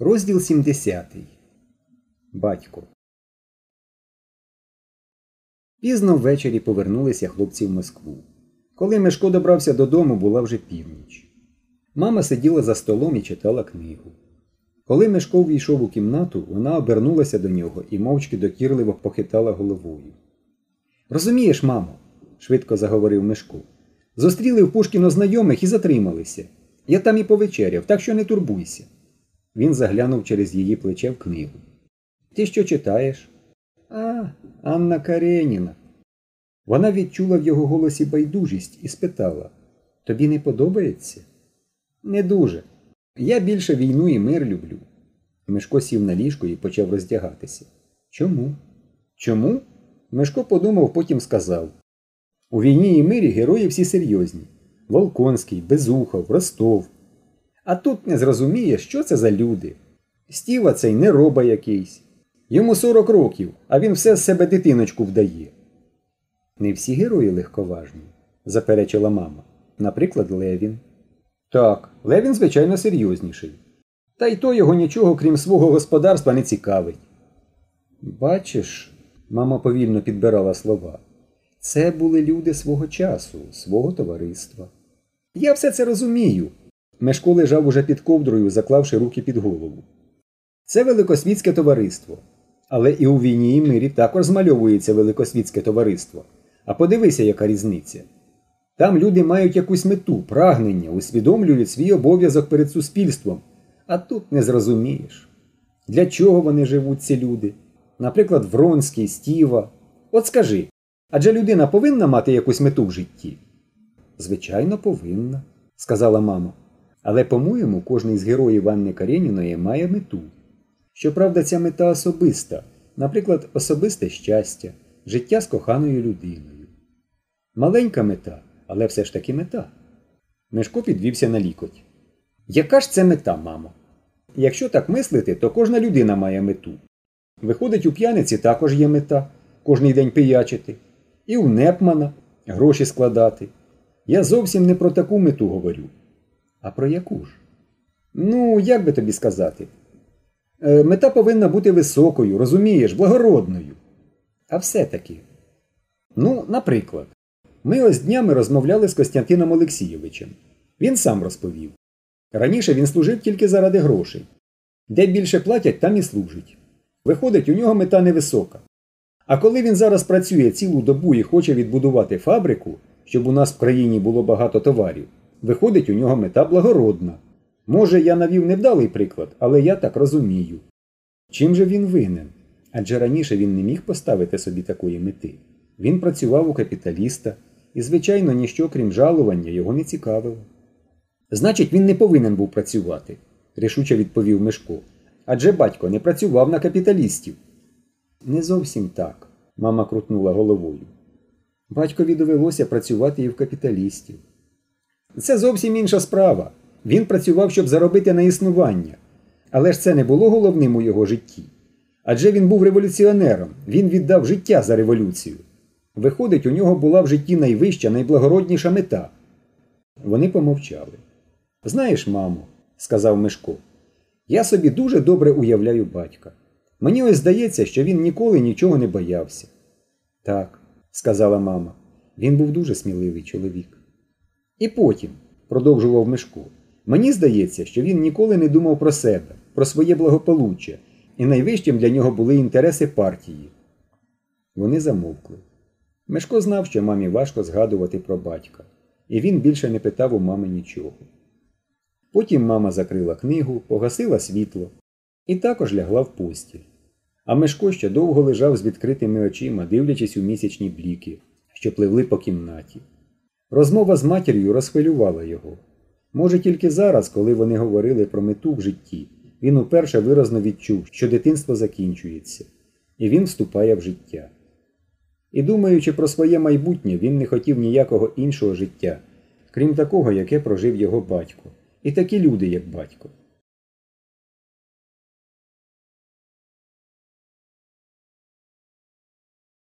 Розділ 70. Батько. Пізно ввечері повернулися хлопці в Москву. Коли Мешко добрався додому, була вже північ. Мама сиділа за столом і читала книгу. Коли Мешко війшов у кімнату, вона обернулася до нього і мовчки докірливо похитала головою. Розумієш, мамо, швидко заговорив Мешко. Зустріли в Пушкіно знайомих і затрималися. Я там і повечеряв, так що не турбуйся. Він заглянув через її плече в книгу. Ти що читаєш? А, Анна Кареніна. Вона відчула в його голосі байдужість і спитала Тобі не подобається? Не дуже. Я більше війну і мир люблю. Мишко сів на ліжко і почав роздягатися. Чому? Чому? Мишко подумав, потім сказав У війні і мирі герої всі серйозні. Волконський, Безухов, Ростов. А тут не зрозуміє, що це за люди. Стіва цей не роба якийсь. Йому 40 років, а він все з себе дитиночку вдає. Не всі герої легковажні, заперечила мама. Наприклад, Левін. Так, Левін, звичайно, серйозніший. Та й то його нічого, крім свого господарства, не цікавить. Бачиш, мама повільно підбирала слова. Це були люди свого часу, свого товариства. Я все це розумію. Мешко лежав уже під ковдрою, заклавши руки під голову. Це великосвітське товариство. Але і у війні і мирі також змальовується великосвітське товариство. А подивися, яка різниця. Там люди мають якусь мету, прагнення, усвідомлюють свій обов'язок перед суспільством, а тут не зрозумієш. Для чого вони живуть, ці люди? Наприклад, Вронський, Стіва. От скажи, адже людина повинна мати якусь мету в житті? Звичайно, повинна, сказала мама. Але, по-моєму, кожний з героїв Анни Кареніної має мету. Щоправда, ця мета особиста, наприклад, особисте щастя, життя з коханою людиною. Маленька мета, але все ж таки мета. Мешко підвівся на лікоть. Яка ж це мета, мамо? Якщо так мислити, то кожна людина має мету. Виходить, у п'яниці також є мета кожний день пиячити, і у Непмана гроші складати. Я зовсім не про таку мету говорю. А про яку ж? Ну, як би тобі сказати? Е, мета повинна бути високою, розумієш, благородною. А все-таки. Ну, наприклад, ми ось днями розмовляли з Костянтином Олексійовичем. Він сам розповів. Раніше він служив тільки заради грошей. Де більше платять, там і служить. Виходить, у нього мета невисока. А коли він зараз працює цілу добу і хоче відбудувати фабрику, щоб у нас в країні було багато товарів, виходить, у нього мета благородна. Може, я навів невдалий приклад, але я так розумію. Чим же він винен? Адже раніше він не міг поставити собі такої мети. Він працював у капіталіста, і, звичайно, ніщо крім жалування його не цікавило. Значить, він не повинен був працювати, рішуче відповів Мишко. Адже батько не працював на капіталістів. Не зовсім так, мама крутнула головою. Батькові довелося працювати і в капіталістів. Це зовсім інша справа. Він працював, щоб заробити на існування. Але ж це не було головним у його житті. Адже він був революціонером, він віддав життя за революцію. Виходить, у нього була в житті найвища, найблагородніша мета. Вони помовчали. Знаєш, мамо, сказав Мишко, я собі дуже добре уявляю батька. Мені ось здається, що він ніколи нічого не боявся. Так, сказала мама, він був дуже сміливий чоловік. І потім, продовжував Мишко, мені здається, що він ніколи не думав про себе, про своє благополуччя, і найвищим для нього були інтереси партії. Вони замовкли. Мешко знав, що мамі важко згадувати про батька, і він більше не питав у мами нічого. Потім мама закрила книгу, погасила світло і також лягла в постіль. А Мешко ще довго лежав з відкритими очима, дивлячись у місячні бліки, що пливли по кімнаті. Розмова з матір'ю розхвилювала його. Може, тільки зараз, коли вони говорили про мету в житті, він уперше виразно відчув, що дитинство закінчується, і він вступає в життя. І думаючи про своє майбутнє, він не хотів ніякого іншого життя, крім такого, яке прожив його батько, і такі люди, як батько.